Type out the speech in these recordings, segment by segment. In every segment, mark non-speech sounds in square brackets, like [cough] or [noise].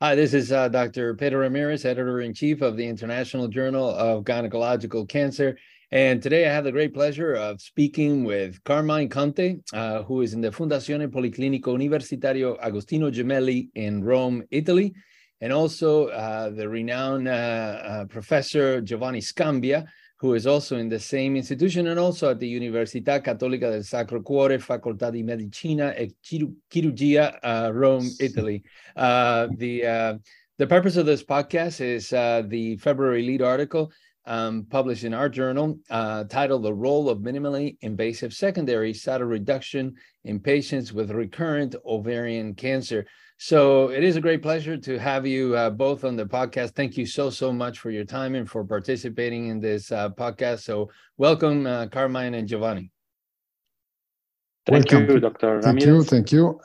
Hi, this is uh, Dr. Pedro Ramirez, editor in chief of the International Journal of Gynecological Cancer. And today I have the great pleasure of speaking with Carmine Conte, uh, who is in the Fondazione Policlinico Universitario Agostino Gemelli in Rome, Italy, and also uh, the renowned uh, uh, professor Giovanni Scambia, who is also in the same institution and also at the Università Cattolica del Sacro Cuore, Facoltà di Medicina e Chirurgia, uh, Rome, Italy. Uh, the, uh, the purpose of this podcast is uh, the February lead article um, published in our journal uh, titled The Role of Minimally Invasive Secondary Cytoreduction in Patients with Recurrent Ovarian Cancer. So it is a great pleasure to have you uh, both on the podcast. Thank you so, so much for your time and for participating in this uh, podcast. So welcome, uh, Carmine and Giovanni. Thank welcome. you, Dr. Thank you. Thank you.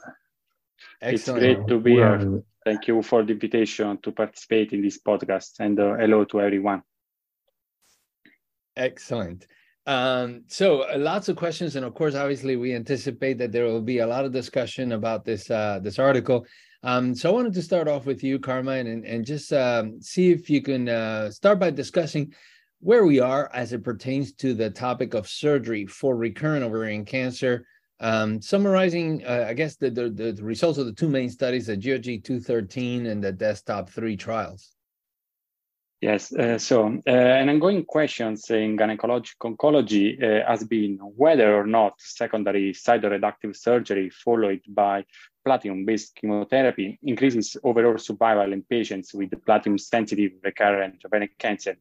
Excellent. It's great to be here. Thank you for the invitation to participate in this podcast and uh, hello to everyone. Excellent. Um, so uh, lots of questions, and of course, obviously, we anticipate that there will be a lot of discussion about this uh, this article. Um, so I wanted to start off with you, Carmine, and, and just um, see if you can uh, start by discussing where we are as it pertains to the topic of surgery for recurrent ovarian cancer. Um, summarizing, uh, I guess, the, the, the results of the two main studies, the GOG 213 and the Desktop 3 trials. Yes, uh, so uh, an ongoing question in gynecologic oncology uh, has been whether or not secondary cytoreductive surgery followed by platinum-based chemotherapy increases overall survival in patients with platinum-sensitive recurrent ovarian cancer.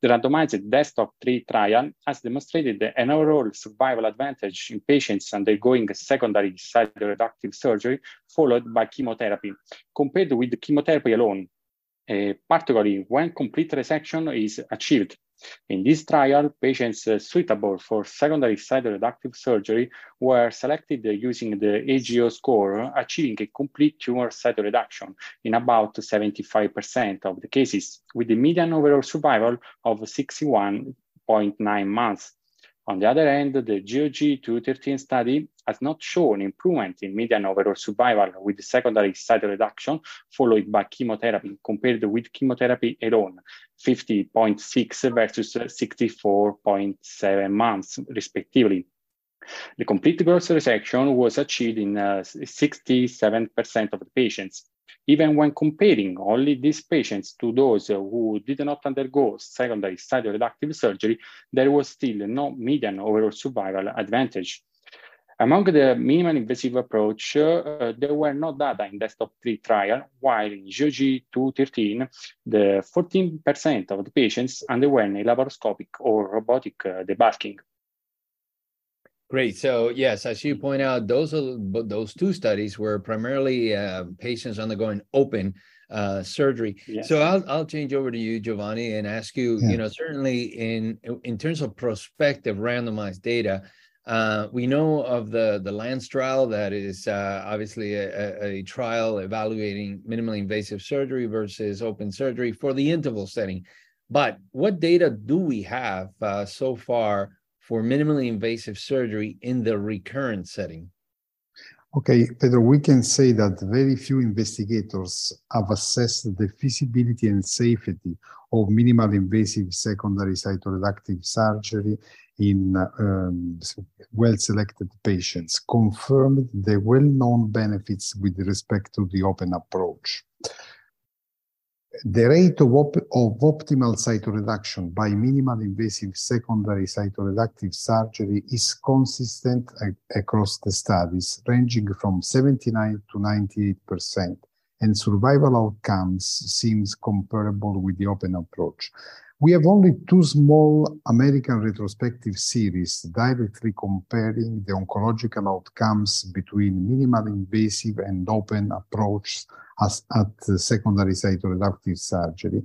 The randomized desktop 3 trial has demonstrated an overall survival advantage in patients undergoing secondary cytoreductive surgery followed by chemotherapy compared with chemotherapy alone particularly when complete resection is achieved. In this trial, patients uh, suitable for secondary cytoreductive surgery were selected using the AGO score, achieving a complete tumor cytoreduction in about 75% of the cases, with the median overall survival of 61.9 months. On the other hand, the GOG 213 study has not shown improvement in median overall survival with secondary cytoreduction followed by chemotherapy compared with chemotherapy alone, 50.6 versus 64.7 months, respectively. The complete gross resection was achieved in uh, 67% of the patients, even when comparing only these patients to those who did not undergo secondary cytoreductive surgery, there was still no median overall survival advantage. Among the minimal invasive approach, uh, there were no data in desktop 3 trial, while in GOG 213, the 14% of the patients underwent a laparoscopic or robotic uh, debulking. Great. So yes, as you point out, those are those two studies were primarily uh, patients undergoing open uh, surgery. Yes. So I'll I'll change over to you, Giovanni, and ask you. Yeah. You know, certainly in in terms of prospective randomized data, uh, we know of the the Lance trial that is uh, obviously a, a, trial evaluating minimally invasive surgery versus open surgery for the interval setting. But what data do we have uh, so far for minimally invasive surgery in the recurrent setting? Okay, Pedro, we can say that very few investigators have assessed the feasibility and safety of minimal invasive secondary cytoreductive surgery in um, well-selected patients, confirmed the well-known benefits with respect to the open approach. The rate of, op of optimal cytoreduction by minimal invasive secondary cytoreductive surgery is consistent across the studies, ranging from 79 to 98 percent, and survival outcomes seems comparable with the open approach. We have only two small American retrospective series directly comparing the oncological outcomes between minimal invasive and open approach as at secondary cytoreductive surgery.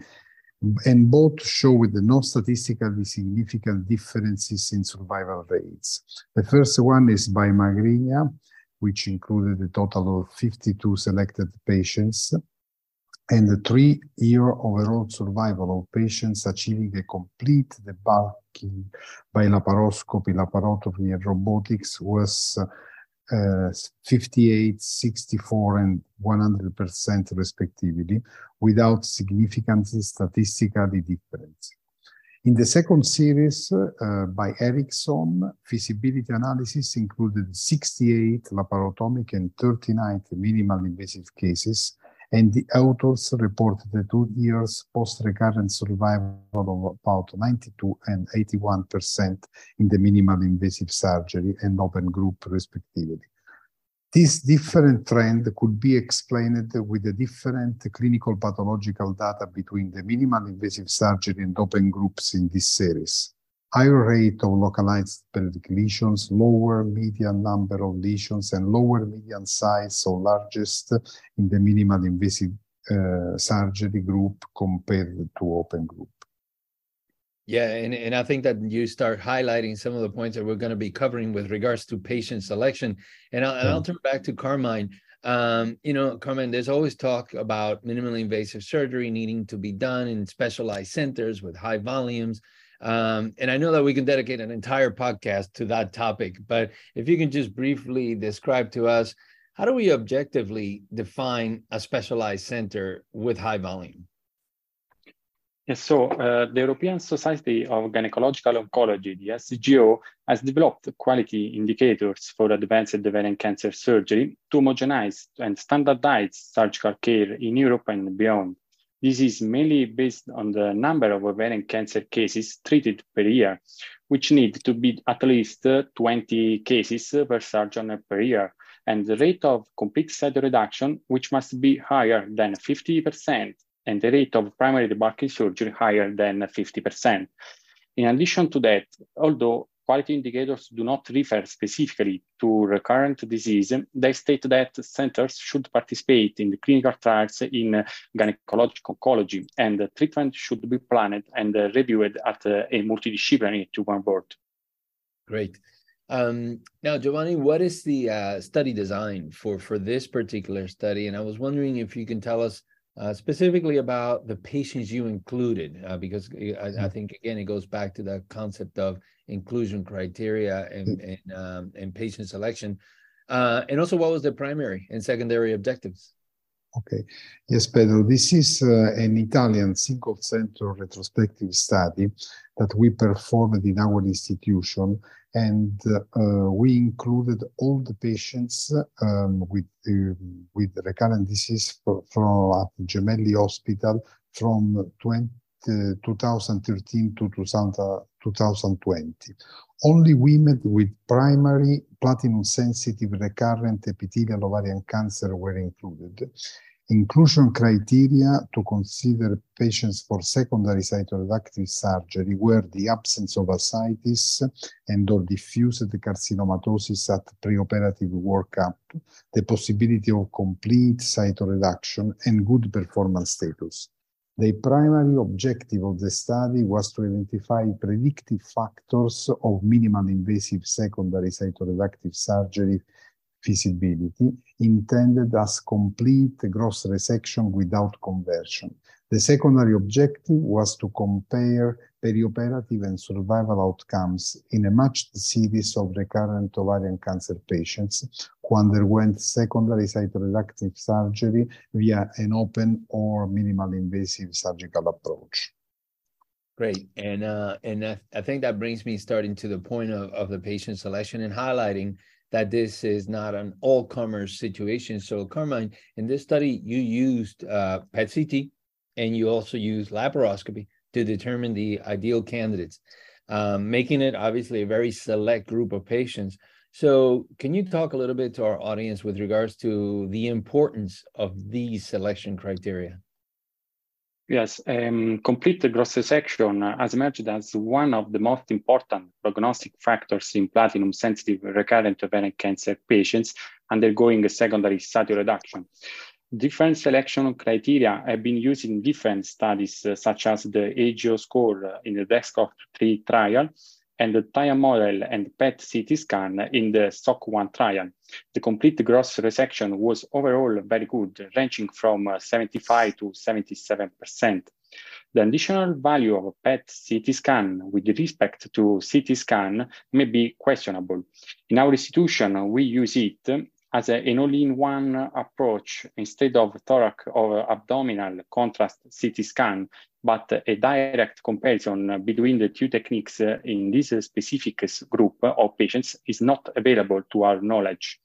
And both show with no statistically significant differences in survival rates. The first one is by Magrina, which included a total of 52 selected patients, and the three-year overall survival of patients achieving a complete debulking by laparoscopy, laparotomy, and robotics was uh, 58, 64, and 100% respectively, without significant statistically difference. In the second series uh, by Eriksson, feasibility analysis included 68 laparotomic and 39 minimal invasive cases, and the authors reported a two years post-recurrent survival of about 92 and 81% in the minimal invasive surgery and open group respectively. This different trend could be explained with the different clinical pathological data between the minimal invasive surgery and open groups in this series higher rate of localized pelvic lesions, lower median number of lesions, and lower median size of largest in the minimal invasive uh, surgery group compared to open group. Yeah, and, and I think that you start highlighting some of the points that we're going to be covering with regards to patient selection. And I'll, and I'll turn back to Carmine. Um, you know, Carmine, there's always talk about minimally invasive surgery needing to be done in specialized centers with high volumes. Um, and I know that we can dedicate an entire podcast to that topic, but if you can just briefly describe to us how do we objectively define a specialized center with high volume? Yes, so uh, the European Society of Gynecological Oncology, the ESGO, has developed quality indicators for advanced ovarian cancer surgery to homogenize and standardize surgical care in Europe and beyond. This is mainly based on the number of ovarian cancer cases treated per year, which need to be at least 20 cases per surgeon per year, and the rate of complete cytoreduction, which must be higher than 50%, and the rate of primary debulking surgery higher than 50%. In addition to that, although quality indicators do not refer specifically to recurrent disease, they state that centers should participate in the clinical trials in gynecologic oncology, and treatment should be planned and reviewed at a multidisciplinary tumor board. Great. Um, now, Giovanni, what is the uh, study design for for this particular study? And I was wondering if you can tell us uh, specifically about the patients you included, uh, because I, I, mm-hmm. think again it goes back to the concept of inclusion criteria and mm. and, um, and patient selection, uh, and also what was the primary and secondary objectives. Okay, yes, Pedro. This is uh, an Italian single-center retrospective study that we performed in our institution and uh, we included all the patients um, with uh, with recurrent disease from, at Gemelli Hospital from 20, uh, 2013 to 2000, 2020. Only women with primary platinum-sensitive recurrent epithelial ovarian cancer were included Inclusion criteria to consider patients for secondary cytoreductive surgery were the absence of ascites and or diffused carcinomatosis at preoperative workup, the possibility of complete cytoreduction, and good performance status. The primary objective of the study was to identify predictive factors of minimal invasive secondary cytoreductive surgery feasibility intended as complete gross resection without conversion. The secondary objective was to compare perioperative and survival outcomes in a matched series of recurrent ovarian cancer patients who underwent secondary cytoreductive surgery via an open or minimal invasive surgical approach. Great. And uh, and I, I think that brings me starting to the point of, of the patient selection and highlighting that this is not an all-comers situation. So Carmine, in this study, you used uh, PET-CT and you also used laparoscopy to determine the ideal candidates, um, making it obviously a very select group of patients. So can you talk a little bit to our audience with regards to the importance of these selection criteria? Yes, um, complete gross section has emerged as one of the most important prognostic factors in platinum-sensitive recurrent ovarian cancer patients undergoing a secondary cytoreduction. Different selection criteria have been used in different studies, uh, such as the AGO score in the DESKTOP-3 trial and the TIA model and PET CT scan in the SOC1 trial. The complete gross resection was overall very good, ranging from uh, 75 to 77%. The additional value of a PET CT scan with respect to CT scan may be questionable. In our institution, we use it as a, an all-in-one approach instead of thorax or abdominal contrast CT scan, but a direct comparison between the two techniques in this specific group of patients is not available to our knowledge.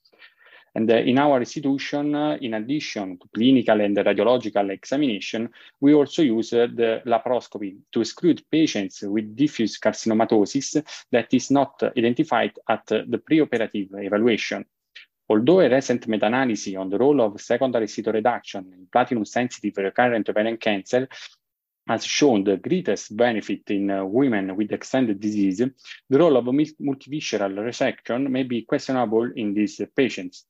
And uh, in our institution, uh, in addition to clinical and radiological examination, we also use uh, the laparoscopy to exclude patients with diffuse carcinomatosis that is not identified at the preoperative evaluation. Although a recent meta-analysis on the role of secondary cytoreduction in platinum-sensitive recurrent ovarian cancer has shown the greatest benefit in uh, women with extended disease, the role of multivisceral resection may be questionable in these patients.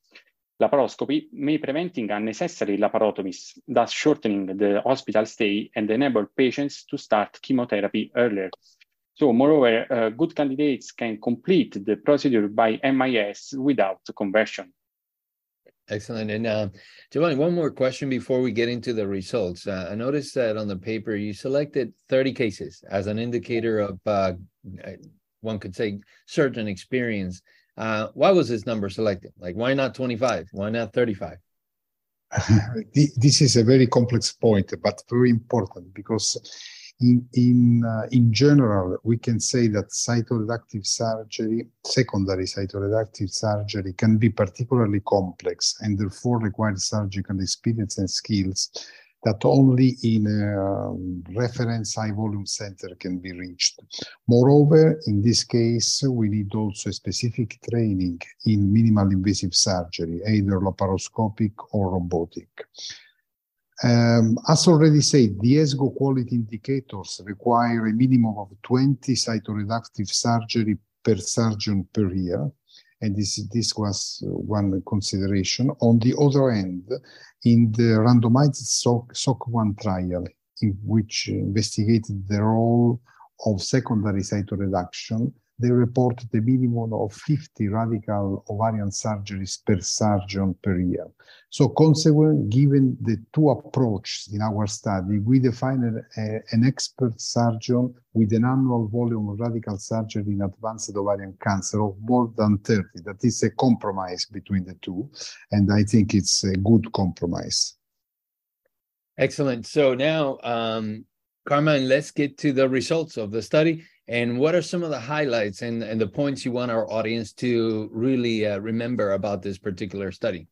Laparoscopy may preventing unnecessary laparotomies, thus shortening the hospital stay and enable patients to start chemotherapy earlier. So moreover, uh, good candidates can complete the procedure by MIS without conversion. Excellent. And uh, Giovanni, one more question before we get into the results. Uh, I noticed that on the paper you selected 30 cases as an indicator of, uh, one could say, surgeon experience. Uh, why was this number selected? Like, why not 25? Why not 35? [laughs] this is a very complex point, but very important because in in uh, in general, we can say that cytoreductive surgery, secondary cytoreductive surgery, can be particularly complex and therefore require surgical experience and skills that only in a um, reference high volume center can be reached. Moreover, in this case, we need also specific training in minimal invasive surgery, either laparoscopic or robotic. Um, as already said, the ESGO quality indicators require a minimum of 20 cytoreductive surgery per surgeon per year. And this, this was one consideration. On the other end, in the randomized SOC, SOC1 trial, in which investigated the role of secondary cytoreduction, they reported a minimum of 50 radical ovarian surgeries per surgeon per year. So consequently, given the two approaches in our study, we defined an expert surgeon with an annual volume of radical surgery in advanced ovarian cancer of more than 30. That is a compromise between the two, and I think it's a good compromise. Excellent. So now, um, Carmine, let's get to the results of the study. And what are some of the highlights and, and the points you want our audience to really uh, remember about this particular study?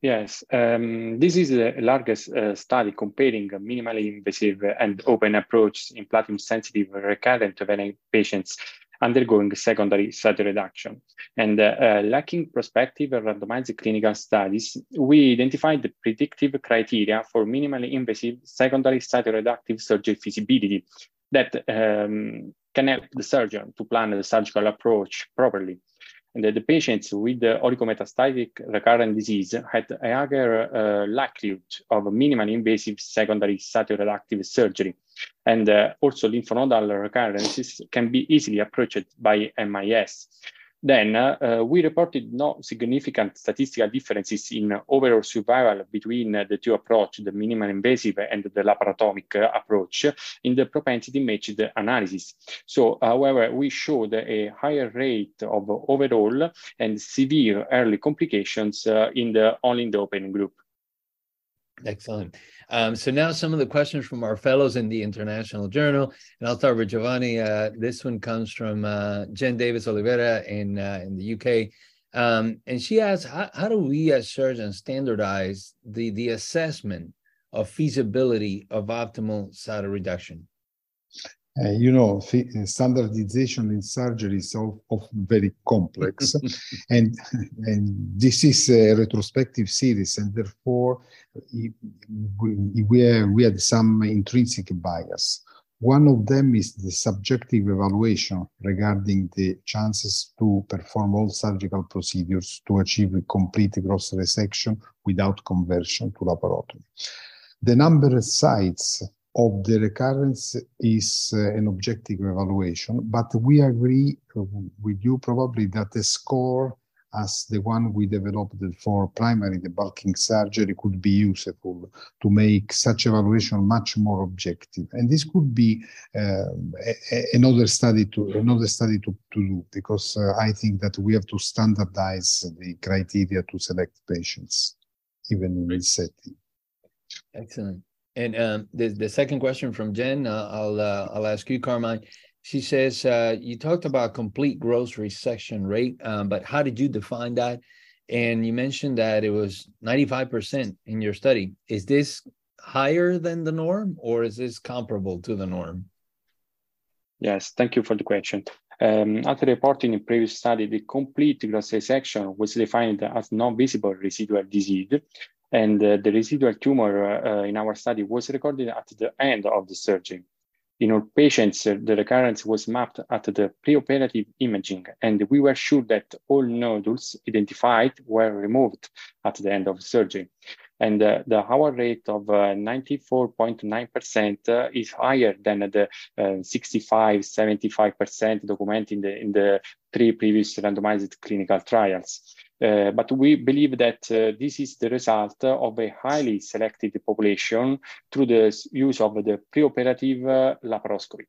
Yes, um, this is the largest uh, study comparing minimally invasive and open approaches in platinum-sensitive recurrent ovarian patients undergoing secondary cytoreduction. And uh, uh, lacking prospective randomized clinical studies, we identified the predictive criteria for minimally invasive secondary cytoreductive surgery feasibility that um, can help the surgeon to plan the surgical approach properly. And the, patients with the oligometastatic recurrent disease had a higher uh, likelihood of minimally invasive secondary cytoreductive surgery. And uh, also lymphnodal recurrences can be easily approached by MIS. Then uh, we reported no significant statistical differences in overall survival between the two approaches, the minimal invasive and the laparotomic approach, in the propensity matched analysis. So, however, we showed a higher rate of overall and severe early complications uh, in the only in the open group. Excellent. Um, so now some of the questions from our fellows in the International Journal, and I'll start with Giovanni. Uh, this one comes from uh, Jen Davis Oliveira in uh, in the UK, um, and she asks, how, how, do we as surgeons standardize the the assessment of feasibility of optimal cytoreduction? Uh, you know, standardization in surgery is often very complex, [laughs] and and this is a retrospective series, and therefore we we had some intrinsic bias. One of them is the subjective evaluation regarding the chances to perform all surgical procedures to achieve a complete gross resection without conversion to laparotomy. The number of sites of the recurrence is uh, an objective evaluation, but we agree with you probably that the score as the one we developed for primary debulking surgery could be useful to make such evaluation much more objective. And this could be uh, a, another study to another study to, to do because uh, I think that we have to standardize the criteria to select patients, even in this setting. Excellent. And um, the the second question from Jen, uh, I'll uh, I'll ask you, Carmine. She says, uh, you talked about complete gross resection rate, um, but how did you define that? And you mentioned that it was 95% in your study. Is this higher than the norm or is this comparable to the norm? Yes, thank you for the question. Um, after reporting in previous study, the complete gross resection was defined as non-visible residual disease, and uh, the residual tumor uh, in our study was recorded at the end of the surgery. In our patients, uh, the recurrence was mapped at the preoperative imaging, and we were sure that all nodules identified were removed at the end of surgery. And uh, the our rate of 94.9% uh, uh, is higher than the uh, 65, 75% documented in the, in the three previous randomized clinical trials. Uh, but we believe that uh, this is the result of a highly selected population through the use of the preoperative uh, laparoscopy.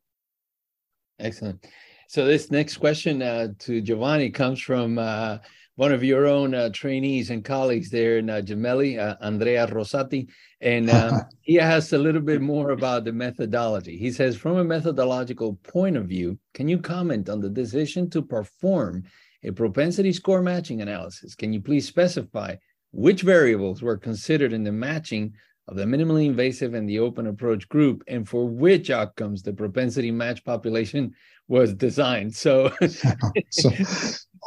Excellent. So this next question uh, to Giovanni comes from uh, one of your own trainees and colleagues there in Gemelli, Andrea Rosati, and um, [laughs] he asks a little bit more about the methodology. He says, from a methodological point of view, can you comment on the decision to perform a propensity score matching analysis. Can you please specify which variables were considered in the matching of the minimally invasive and the open approach group and for which outcomes the propensity match population was designed? So, [laughs] so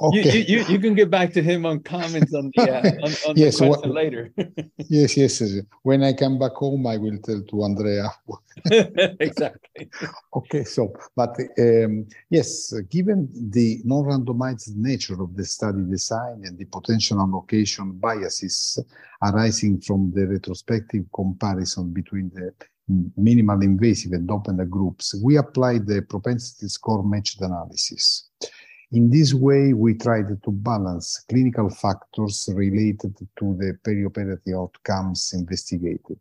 Okay. You, you, you, can get back to him on comments on the, uh, [laughs] on, on yes, the question later. yes, yes, yes. When I come back home, I will tell to Andrea. [laughs] exactly. [laughs] okay, so, but um, yes, given the non-randomized nature of the study design and the potential allocation biases arising from the retrospective comparison between the minimal invasive and open groups, we applied the propensity score matched analysis. In this way, we tried to balance clinical factors related to the perioperative outcomes investigated,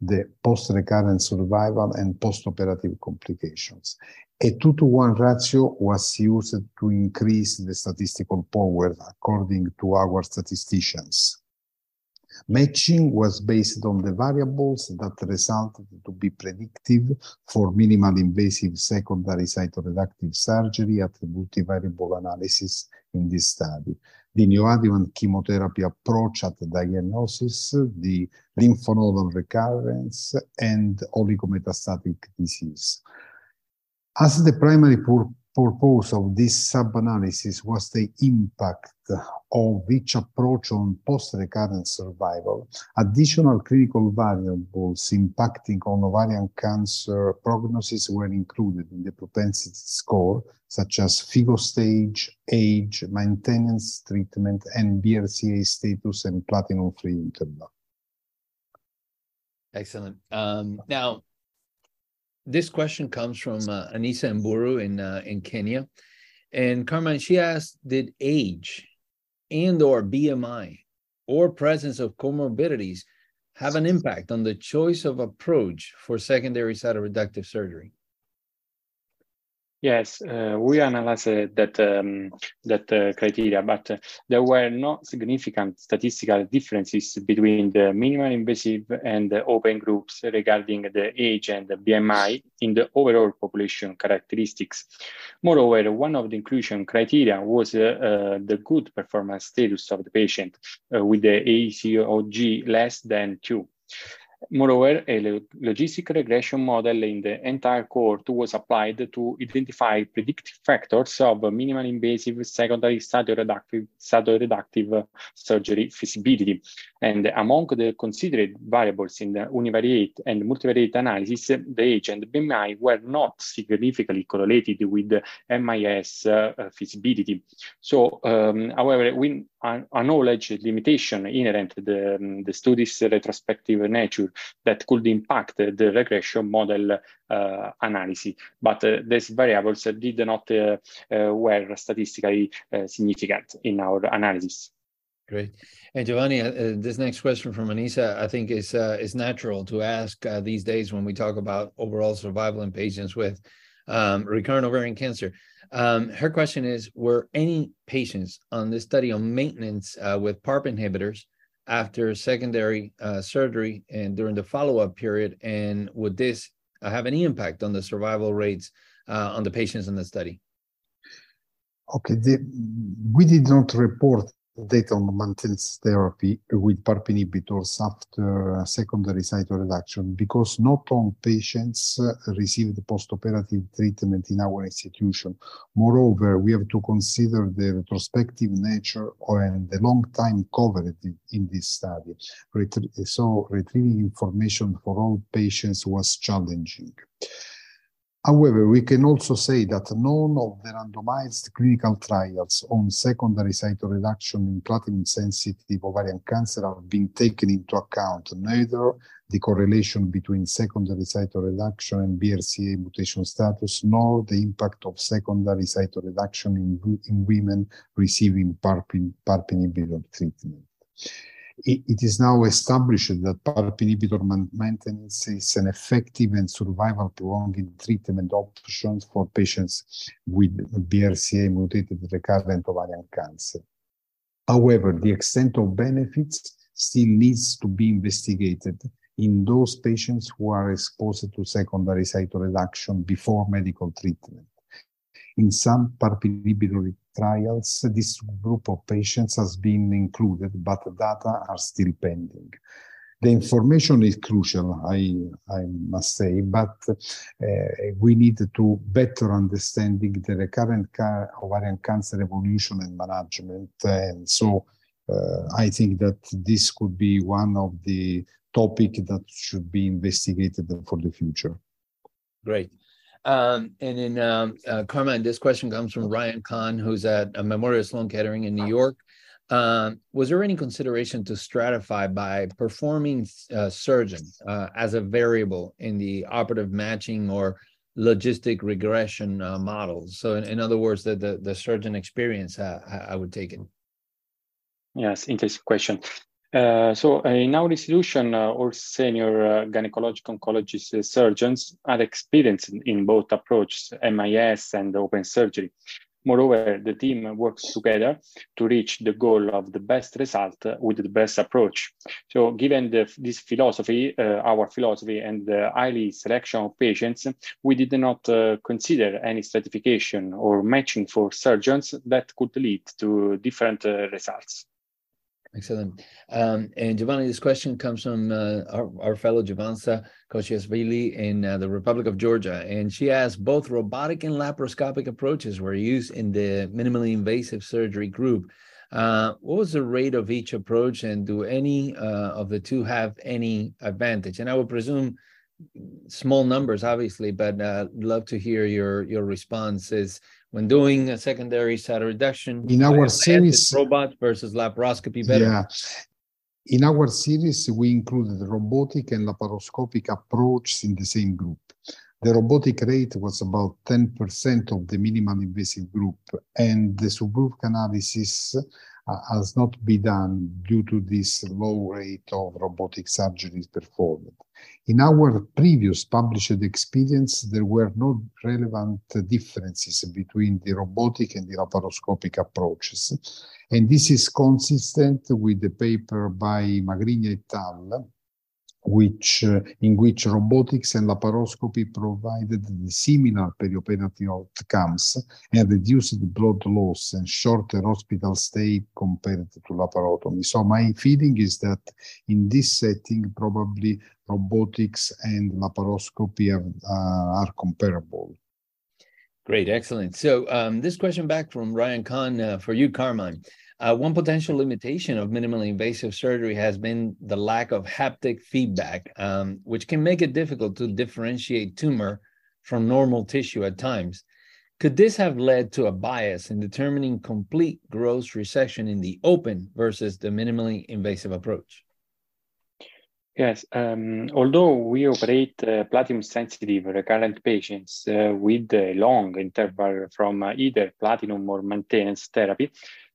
the post-recurrent survival and post-operative complications. A two to one ratio was used to increase the statistical power according to our statisticians. Matching was based on the variables that resulted to be predictive for minimal invasive secondary cytoreductive surgery at the multivariable analysis in this study. The neoadjuvant chemotherapy approach at the diagnosis, the lymphnodal recurrence, and oligometastatic disease. As the primary purpose of this sub-analysis was the impact of each approach on post-recurrent survival. Additional clinical variables impacting on ovarian cancer prognosis were included in the propensity score, such as FIGO stage, age, maintenance treatment, and BRCA status and platinum-free interval. Excellent. Um, now, this question comes from uh, Anisa Mburu in uh, in Kenya, and Carmine she asked, did age and or BMI or presence of comorbidities have an impact on the choice of approach for secondary cytoreductive surgery? Yes, uh, we analyzed uh, that um, that uh, criteria, but uh, there were no significant statistical differences between the minimal invasive and the open groups regarding the age and the BMI in the overall population characteristics. Moreover, one of the inclusion criteria was uh, uh, the good performance status of the patient with the ECOG less than two. Moreover, a logistic regression model in the entire cohort was applied to identify predictive factors of minimal invasive secondary cytoreductive, cytoreductive surgery feasibility. And among the considered variables in the univariate and multivariate analysis, the age and BMI were not significantly correlated with MIS uh, feasibility. So, um, however, we a knowledge limitation inherent the, um, the study's retrospective nature that could impact the regression model uh, analysis. But uh, these variables did not uh, uh were statistically uh, significant in our analysis. Great. And Giovanni, uh, this next question from Anissa, I think is is natural to ask these days when we talk about overall survival in patients with um, recurrent ovarian cancer. Um, her question is Were any patients on this study on maintenance uh, with PARP inhibitors after secondary uh, surgery and during the follow up period? And would this uh, have any impact on the survival rates uh, on the patients in the study? Okay, the, we did not report data on maintenance therapy with PARP inhibitors after secondary cytoreduction because not all patients uh, received postoperative treatment in our institution. Moreover, we have to consider the retrospective nature and the long time covered in this study. So retrieving information for all patients was challenging. However, we can also say that none of the randomized clinical trials on secondary cytoreduction in platinum-sensitive ovarian cancer have been taken into account, neither the correlation between secondary cytoreduction and BRCA mutation status, nor the impact of secondary cytoreduction in, in women receiving PARP, PARP inhibitor treatment it is now established that PARP inhibitor maintenance is an effective and survival prolonging treatment option for patients with BRCA mutated recurrent ovarian cancer. However, the extent of benefits still needs to be investigated in those patients who are exposed to secondary cytoreduction before medical treatment. In some PARP inhibitor trials, this group of patients has been included, but the data are still pending. The information is crucial, I, I must say, but uh, we need to better understanding the recurrent ovarian cancer evolution and management. And so uh, I think that this could be one of the topic that should be investigated for the future. Great. Um, and then, um, uh, Carmine, this question comes from Ryan Kahn, who's at a Memorial Sloan Kettering in New York. Um, was there any consideration to stratify by performing uh, surgeon uh, as a variable in the operative matching or logistic regression uh, models? So, in, in, other words, the, the, the surgeon experience, uh, I would take it. Yes, interesting question. Uh, so uh, in our institution, uh, all senior uh, gynecologic oncologist uh, surgeons are experienced in, both approaches, MIS and open surgery. Moreover, the team works together to reach the goal of the best result with the best approach. So given the, this philosophy, our philosophy and the highly selection of patients, we did not consider any stratification or matching for surgeons that could lead to different results. Excellent. Um, and Giovanni, this question comes from uh, our, our, fellow Javansa Kochiashvili in uh, the Republic of Georgia. And she asked both robotic and laparoscopic approaches were used in the minimally invasive surgery group. Uh, what was the rate of each approach, and do any uh, of the two have any advantage? And I would presume small numbers, obviously, but uh, love to hear your your responses when doing a secondary cytoreduction in our series robot versus laparoscopy better. Yeah. In our series we included robotic and laparoscopic approaches in the same group. The robotic rate was about 10% of the minimal invasive group and the subgroup analysis has not been done due to this low rate of robotic surgeries performed. In our previous published experience, there were no relevant differences between the robotic and the laparoscopic approaches. And this is consistent with the paper by Magrina et al which uh, in which robotics and laparoscopy provided the similar perioperative outcomes and reduced blood loss and shorter hospital stay compared to laparotomy. So my feeling is that in this setting, probably robotics and laparoscopy are, uh, are comparable. Great, excellent. So um, this question back from Ryan Kahn uh, for you, Carmine. Uh, one potential limitation of minimally invasive surgery has been the lack of haptic feedback, um, which can make it difficult to differentiate tumor from normal tissue at times. Could this have led to a bias in determining complete gross resection in the open versus the minimally invasive approach? Yes, um, although we operate uh, platinum-sensitive recurrent patients uh, with a long interval from uh, either platinum or maintenance therapy,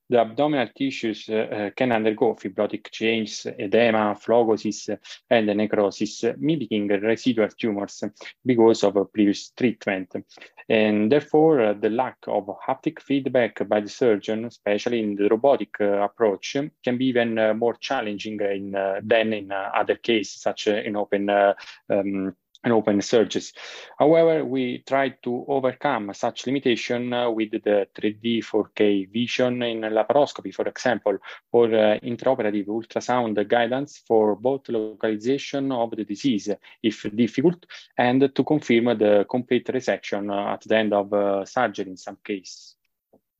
the abdominal tissues uh, can undergo fibrotic changes, edema, phlogosis, and necrosis, mimicking residual tumors because of a previous treatment. And therefore, uh, the lack of haptic feedback by the surgeon, especially in the robotic approach, can be even more challenging in, than in other cases, such as in open um, and open searches. However, we tried to overcome such limitation uh, with the 3D 4K vision in laparoscopy, for example, or uh, intraoperative ultrasound guidance for both localization of the disease, if difficult, and to confirm the complete resection uh, at the end of uh, surgery in some cases.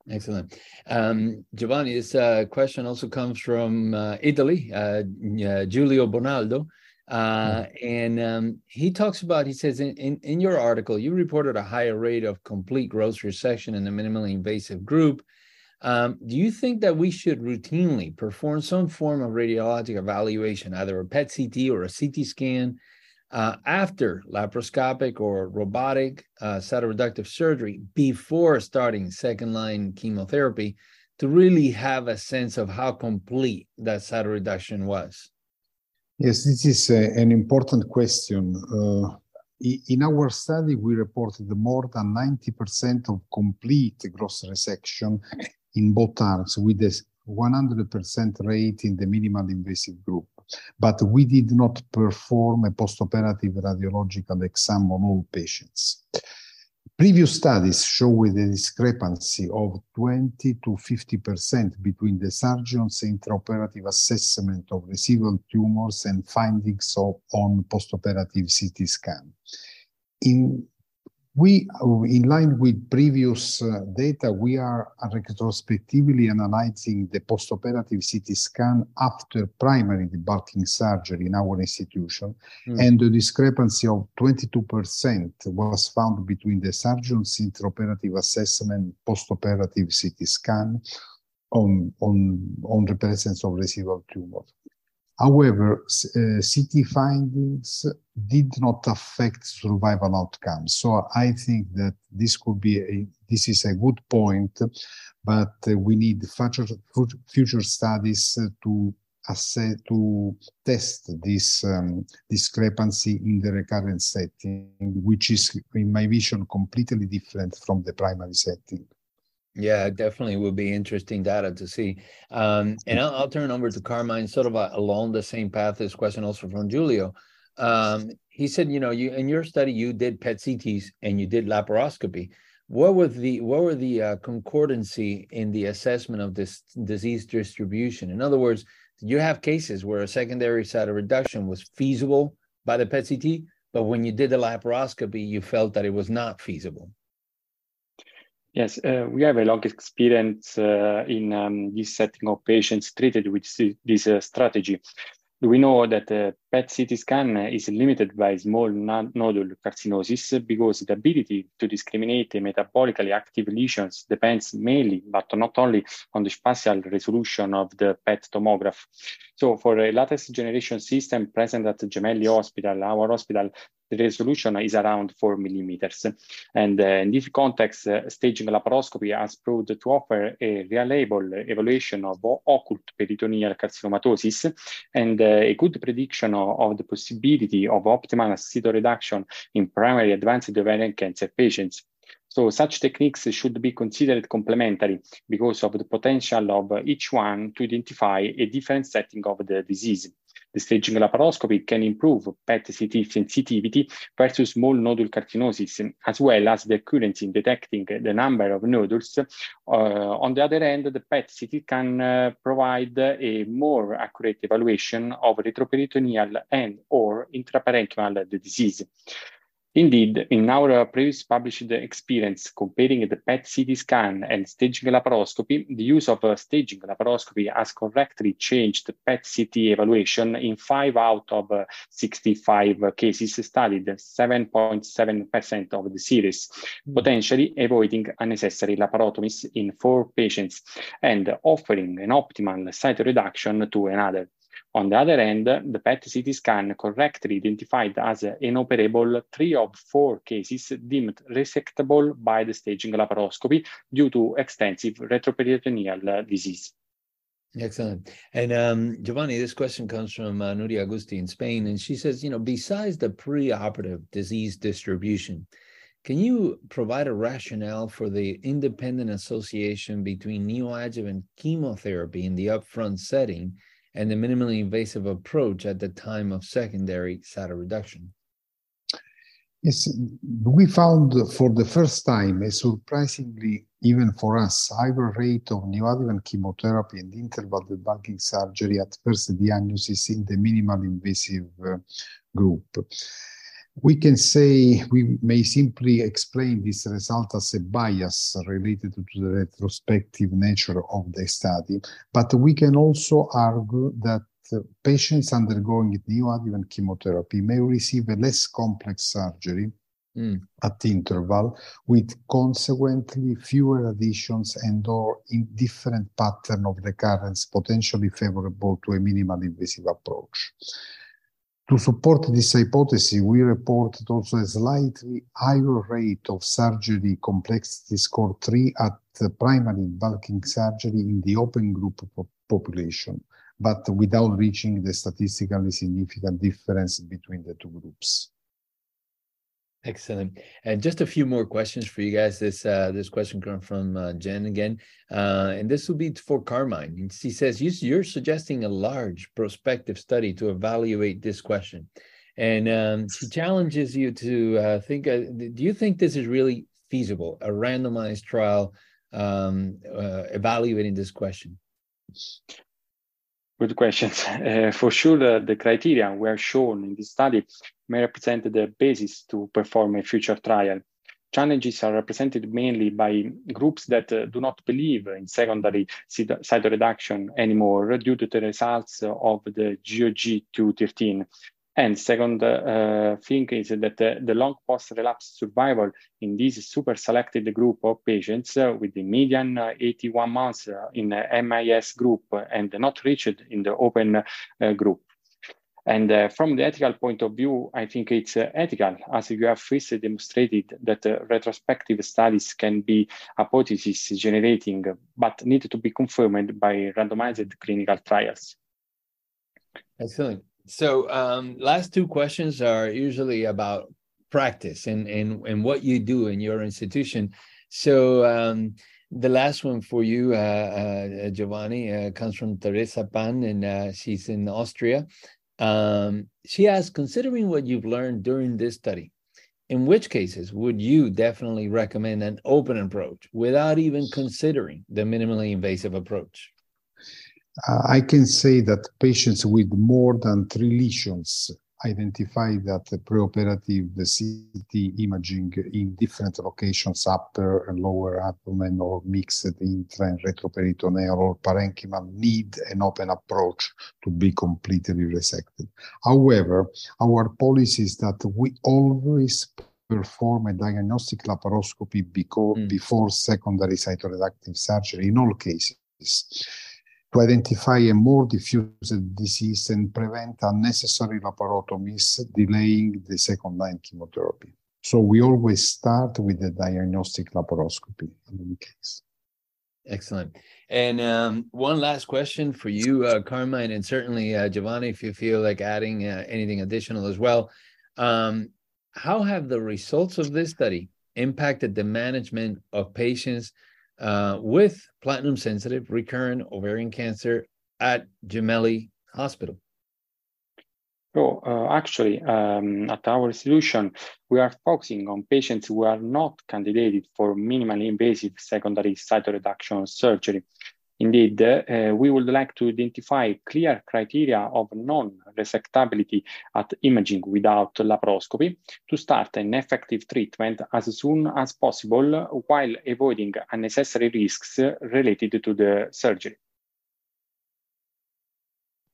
Excellent. Um, Giovanni, this uh, question also comes from uh, Italy, Giulio Bonaldo. Uh, and um, he talks about, he says, in, in, in, your article, you reported a higher rate of complete gross resection in the minimally invasive group. Um, do you think that we should routinely perform some form of radiologic evaluation, either a PET CT or a CT scan, uh, after laparoscopic or robotic uh, cytoreductive surgery before starting second line chemotherapy to really have a sense of how complete that cytoreduction was? Yes, this is a, an important question. Uh, in our study, we reported more than 90% of complete gross resection in both arms with a 100% rate in the minimal invasive group. But we did not perform a postoperative radiological exam on all patients. Previous studies show a discrepancy of 20 to 50% between the surgeon's intraoperative assessment of residual tumors and findings of, on postoperative CT scan. In we, in line with previous uh, data, we are retrospectively analyzing the postoperative CT scan after primary debulking surgery in our institution, mm. and the discrepancy of 22% was found between the surgeon's intraoperative assessment and postoperative CT scan on, on, on the presence of residual tumors. However, uh, CT findings did not affect survival outcomes. So I think that this could be a, this is a good point, but uh, we need future future studies to assess to test this um, discrepancy in the recurrent setting, which is, in my vision, completely different from the primary setting. Yeah, definitely would be interesting data to see. Um, and I'll, I'll, turn over to Carmine, sort of along the same path. This question also from Giulio. Um, he said, you know, you in your study you did PET CTs and you did laparoscopy. What were the what were the uh, concordancy in the assessment of this disease distribution? In other words, you have cases where a secondary cytoreduction was feasible by the PET CT, but when you did the laparoscopy, you felt that it was not feasible? Yes, uh, we have a long experience uh, in um, this setting of patients treated with this uh, strategy. We know that the PET CT scan is limited by small nodule carcinosis because the ability to discriminate metabolically active lesions depends mainly, but not only, on the spatial resolution of the PET tomograph. So for a latest generation system present at Gemelli Hospital, our hospital, the resolution is around four millimeters. And uh, in this context, uh, staging laparoscopy has proved to offer a reliable evaluation of occult peritoneal carcinomatosis and uh, a good prediction of, the possibility of optimal cytoreduction in primary advanced ovarian cancer patients. So such techniques should be considered complementary because of the potential of each one to identify a different setting of the disease. The staging laparoscopy can improve PET-CT sensitivity versus small nodule carcinosis, as well as the accuracy in detecting the number of nodules. Uh, on the other hand, the PET-CT can uh, provide a more accurate evaluation of retroperitoneal and or intraparenchymal disease. Indeed, in our previous published experience comparing the PET CT scan and staging laparoscopy, the use of staging laparoscopy has correctly changed PET CT evaluation in 5 out of 65 cases studied, 7.7% of the series, mm. potentially avoiding unnecessary laparotomies in 4 patients and offering an optimal cytoreduction to another. On the other hand, the PET CT scan correctly identified as inoperable three of four cases deemed resectable by the staging laparoscopy due to extensive retroperitoneal disease. Excellent. And um, Giovanni, this question comes from uh, Nuria Agusti in Spain, and she says, you know, besides the preoperative disease distribution, can you provide a rationale for the independent association between neoadjuvant chemotherapy in the upfront setting and the minimally invasive approach at the time of secondary cytoreduction? Yes, we found for the first time a surprisingly, even for us, higher rate of neoadjuvant chemotherapy and interval debulking surgery at first diagnosis in the minimal invasive uh, group we can say we may simply explain this result as a bias related to the retrospective nature of the study, but we can also argue that patients undergoing neoadjuvant chemotherapy may receive a less complex surgery mm. at interval with consequently fewer adhesions and or indifferent pattern of recurrence potentially favorable to a minimal invasive approach. To support this hypothesis, we reported also a slightly higher rate of surgery complexity score 3 at primary bulking surgery in the open group population, but without reaching the statistically significant difference between the two groups. Excellent. And just a few more questions for you guys. This uh, this question comes from uh, Jen again, uh, and this will be for Carmine. She says you're suggesting a large prospective study to evaluate this question, and um, she challenges you to uh, think. Uh, do you think this is really feasible? A randomized trial um, uh, evaluating this question? Good questions. [laughs] For sure, uh, the criteria were shown in this study may represent the basis to perform a future trial. Challenges are represented mainly by groups that uh, do not believe in secondary cytoreduction anymore due to the results of the GOG 213 and second uh, thing is that uh, the long post-relapse survival in this super selected group of patients uh, with the median uh, 81 months uh, in the MIS group and not reached in the open uh, group. And from the ethical point of view, I think it's ethical, as you have first demonstrated that retrospective studies can be hypothesis generating, but need to be confirmed by randomized clinical trials. Excellent. So um, last two questions are usually about practice and, and, and what you do in your institution. So um, the last one for you, uh, uh, Giovanni, uh, comes from Teresa Pan, and uh, she's in Austria. Um, she asks, considering what you've learned during this study, in which cases would you definitely recommend an open approach without even considering the minimally invasive approach? Uh, I can say that patients with more than three lesions identified that the preoperative the CT imaging in different locations, upper and lower abdomen or mixed intra and retroperitoneal or parenchymal need an open approach to be completely resected. However, our policy is that we always perform a diagnostic laparoscopy mm. before secondary cytoreductive surgery in all cases to identify a more diffused disease and prevent unnecessary laparotomies, delaying the second line chemotherapy. So we always start with the diagnostic laparoscopy in any case. Excellent. And um, one last question for you, uh, Carmine, and certainly uh, Giovanni, if you feel like adding uh, anything additional as well. Um, how have the results of this study impacted the management of patients uh, with platinum sensitive recurrent ovarian cancer at Gemelli Hospital? So uh, actually, um, at our institution, we are focusing on patients who are not candidates for minimally invasive secondary cytoreduction surgery. Indeed, uh, we would like to identify clear criteria of non-resectability at imaging without laparoscopy to start an effective treatment as soon as possible while avoiding unnecessary risks related to the surgery.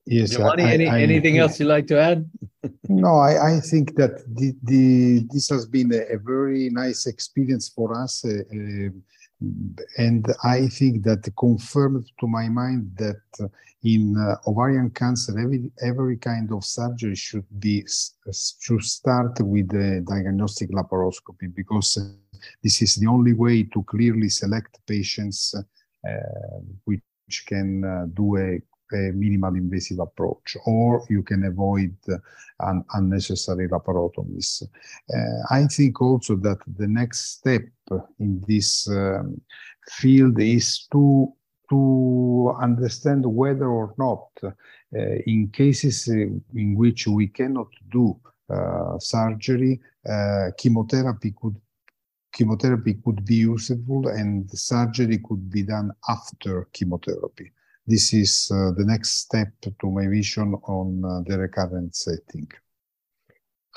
Yes, Giovanni, I, any, I, anything I, else you'd like to add? no, I, I think that the, the, this has been a, a very nice experience for us. Uh, uh, and I think that confirmed to my mind that in uh, ovarian cancer, every, every kind of surgery should be should start with the diagnostic laparoscopy because this is the only way to clearly select patients uh, which can uh, do a a minimal invasive approach, or you can avoid an unnecessary laparotomies. Uh, I think also that the next step in this um, field is to to understand whether or not, uh, in cases in which we cannot do uh, surgery, uh, chemotherapy could chemotherapy could be useful and surgery could be done after chemotherapy this is uh, the next step to my vision on uh, the recurrent setting.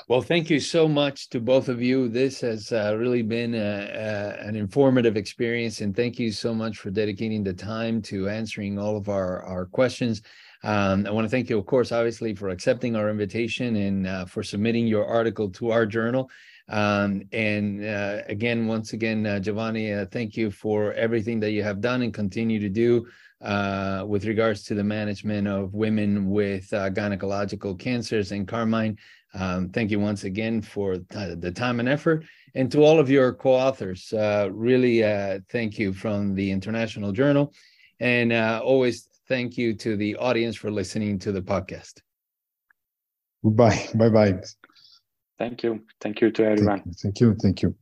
Well, thank you so much to both of you. This has uh, really been a, a, an informative experience, and thank you so much for dedicating the time to answering all of our, our questions. Um, I want to thank you, of course, obviously, for accepting our invitation and uh, for submitting your article to our journal. Um, and uh, again, once again, uh, Giovanni, uh, thank you for everything that you have done and continue to do uh, with regards to the management of women with uh, gynecological cancers. And Carmine, um, thank you once again for the time and effort. And to all of your co authors, uh, really uh, thank you from the International Journal. And uh, always thank you to the audience for listening to the podcast. Goodbye. Bye bye. Thank you. Thank you to everyone. Thank you. Thank you.